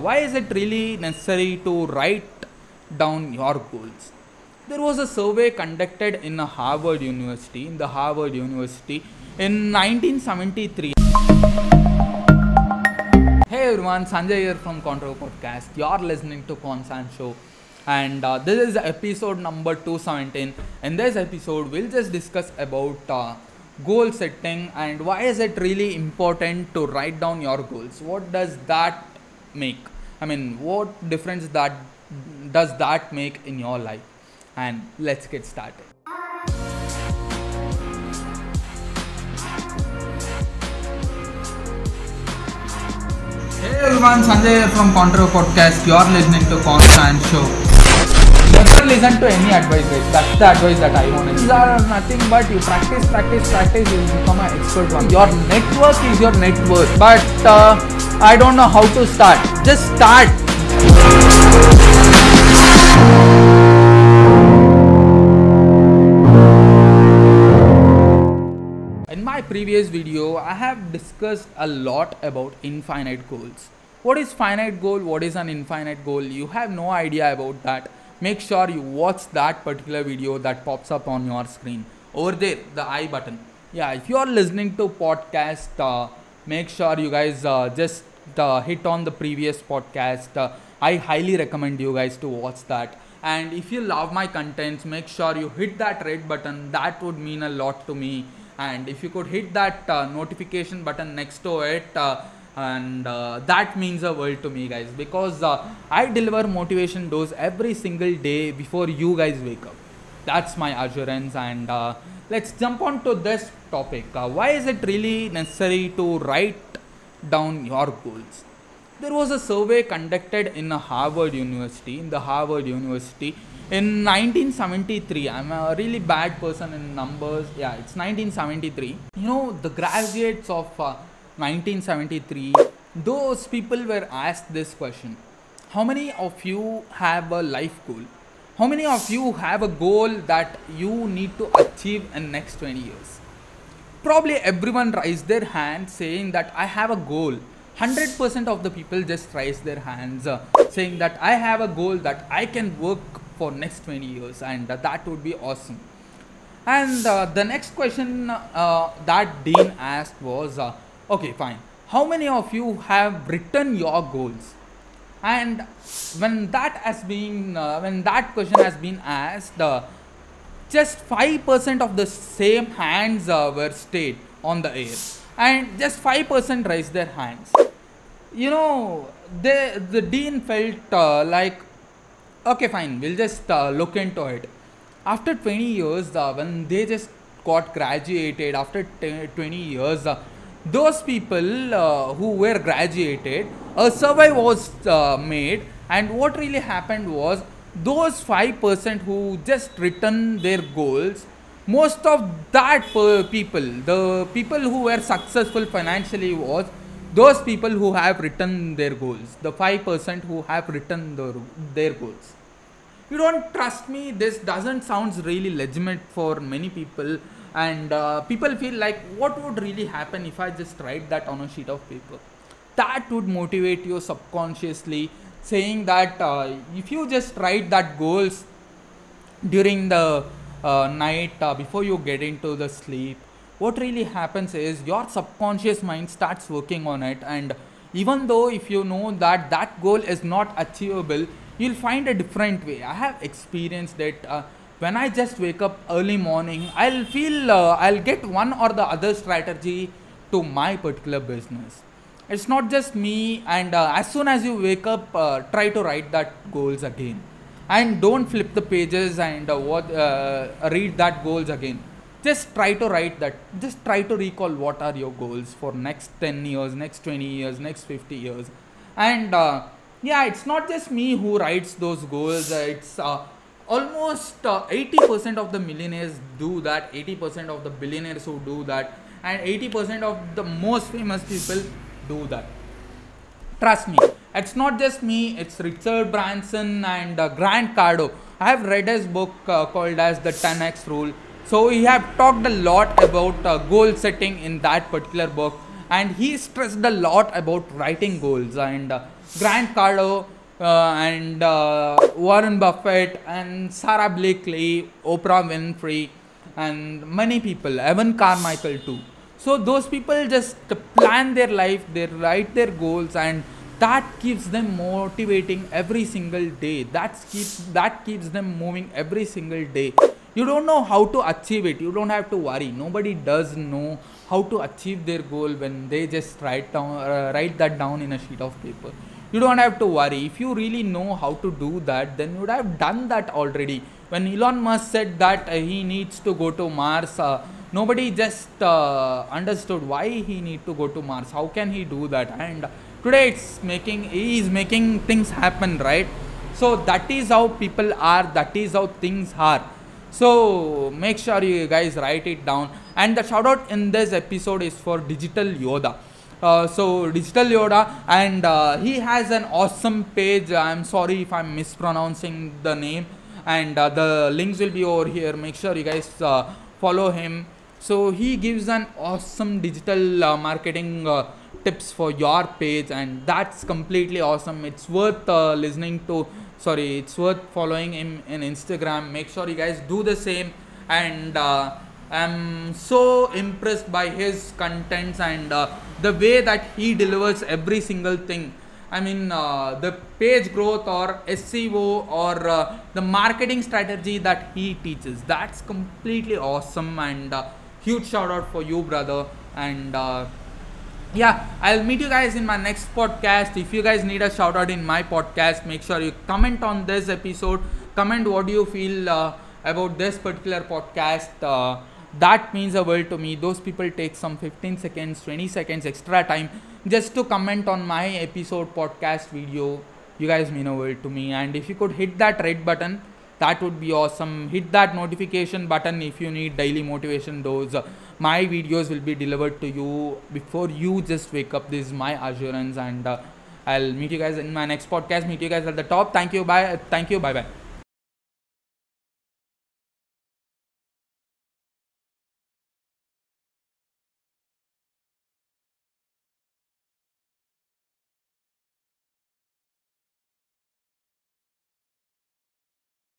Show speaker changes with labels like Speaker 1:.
Speaker 1: Why is it really necessary to write down your goals? There was a survey conducted in a Harvard University, in the Harvard University in 1973. Hey everyone, Sanjay here from Control Podcast. You're listening to Consan Show, and uh, this is episode number 217. In this episode, we'll just discuss about uh, goal setting and why is it really important to write down your goals. What does that make? I mean, what difference that does that make in your life? And let's get started. Hey everyone, Sanjay from Contra Podcast. You're listening to Constant Show. Never listen to any advice, guys. That's the advice that I want. These are nothing but you practice, practice, practice. You will become an expert one. Your network is your net worth. But uh, I don't know how to start. Just start. In my previous video, I have discussed a lot about infinite goals. What is finite goal? What is an infinite goal? You have no idea about that. Make sure you watch that particular video that pops up on your screen. Over there, the I button. Yeah, if you are listening to podcast, uh, make sure you guys uh, just uh, hit on the previous podcast. Uh, I highly recommend you guys to watch that. And if you love my contents, make sure you hit that red button. That would mean a lot to me. And if you could hit that uh, notification button next to it, uh, and uh, that means a world to me, guys, because I deliver motivation dose every single day before you guys wake up. That's my assurance. And uh, let's jump on to this topic. Uh, why is it really necessary to write down your goals? there was a survey conducted in a Harvard University, in the Harvard University in 1973. I'm a really bad person in numbers. Yeah, it's 1973. You know, the graduates of uh, 1973, those people were asked this question How many of you have a life goal? How many of you have a goal that you need to achieve in next 20 years? Probably everyone raised their hand saying that I have a goal. 100% of the people just raise their hands uh, saying that i have a goal that i can work for next 20 years and uh, that would be awesome. And uh, the next question uh, that dean asked was uh, okay fine. How many of you have written your goals and when that has been uh, when that question has been asked just 5% of the same hands were stayed on the air. And just 5% raised their hands. You know they the dean felt uh, like okay fine we'll just uh, look into it. After 20 years uh, when they just got graduated after t- 20 years uh, those people uh, who were graduated a survey was uh, made and what really happened was those 5% who just written their goals most of that people the people who were successful financially was those people who have written their goals the 5% who have written their, their goals. You don't trust me this doesn't sounds really legitimate for many people and uh, people feel like what would really happen if i just write that on a sheet of paper? That would motivate you subconsciously saying that uh, if you just write that goals during the uh, night uh, before you get into the sleep what really happens is your subconscious mind starts working on it. And even though if you know that that goal is not achievable you'll find a different way. I have experienced that when i just wake up early morning i'll feel uh, i'll get one or the other strategy to my particular business. It's not just me and uh, as soon as you wake up uh, try to write that goals again. And don't flip the pages and uh, what uh, read that goals again. Just try to write that just try to recall what are your goals for next 10 years next 20 years next 50 years. And uh, yeah it's not just me who writes those goals it's almost 80% of the millionaires do that 80% of the billionaires who do that and 80% of the most famous people do that. Trust me it's not just me it's richard branson and uh, grant cardone. I have read his book uh, called as the 10x rule. So he have talked a lot about uh, goal setting in that particular book and he stressed a lot about writing goals. And uh, grant cardone uh, and uh, warren buffett and sara blakely oprah winfrey and many people evan carmichael too. So those people just plan their life they write their goals and that keeps them motivating every single day. That keeps that keeps them moving every single day. You don't know how to achieve it. You don't have to worry. Nobody does know how to achieve their goal when they just write down uh, write that down in a sheet of paper you don't have to worry. If you really know how to do that then you would have done that already. When elon musk said that uh, he needs to go to mars uh, nobody just uh, understood why he need to go to mars. How can he do that? And today it's making he is making things happen right? So that is how people are that is how things are. So make sure you guys write it down. And the shout out in this episode is for digital yoda uh, so digital yoda and uh, he has an awesome page. I'm sorry if i'm mispronouncing the name. And uh, the links will be over here. Make sure you guys uh, follow him. So he gives an awesome digital uh, marketing uh, tips for your page and that's completely awesome. It's worth listening to. Sorry it's worth following him in instagram. Make sure you guys do the same. And uh, i'm so impressed by his contents and uh, the way that he delivers every single thing. I mean uh, the page growth or seo or uh, the marketing strategy that he teaches. That's completely awesome and uh, huge shout out for you brother. And yeah i'll meet you guys in my next podcast. If you guys need a shout out in my podcast make sure you comment on this episode. Comment what do you feel uh, about this particular podcast uh, that means a world to me those people take some 15 seconds 20 seconds extra time just to comment on my episode podcast video. You guys mean a world to me. And if you could hit that red button that would be awesome. Hit that notification button if you need daily motivation those my videos will be delivered to you before you just wake up. This is my assurance and uh, i'll meet you guys in my next podcast. Meet you guys at the top. Thank you. Bye. Thank you. Bye bye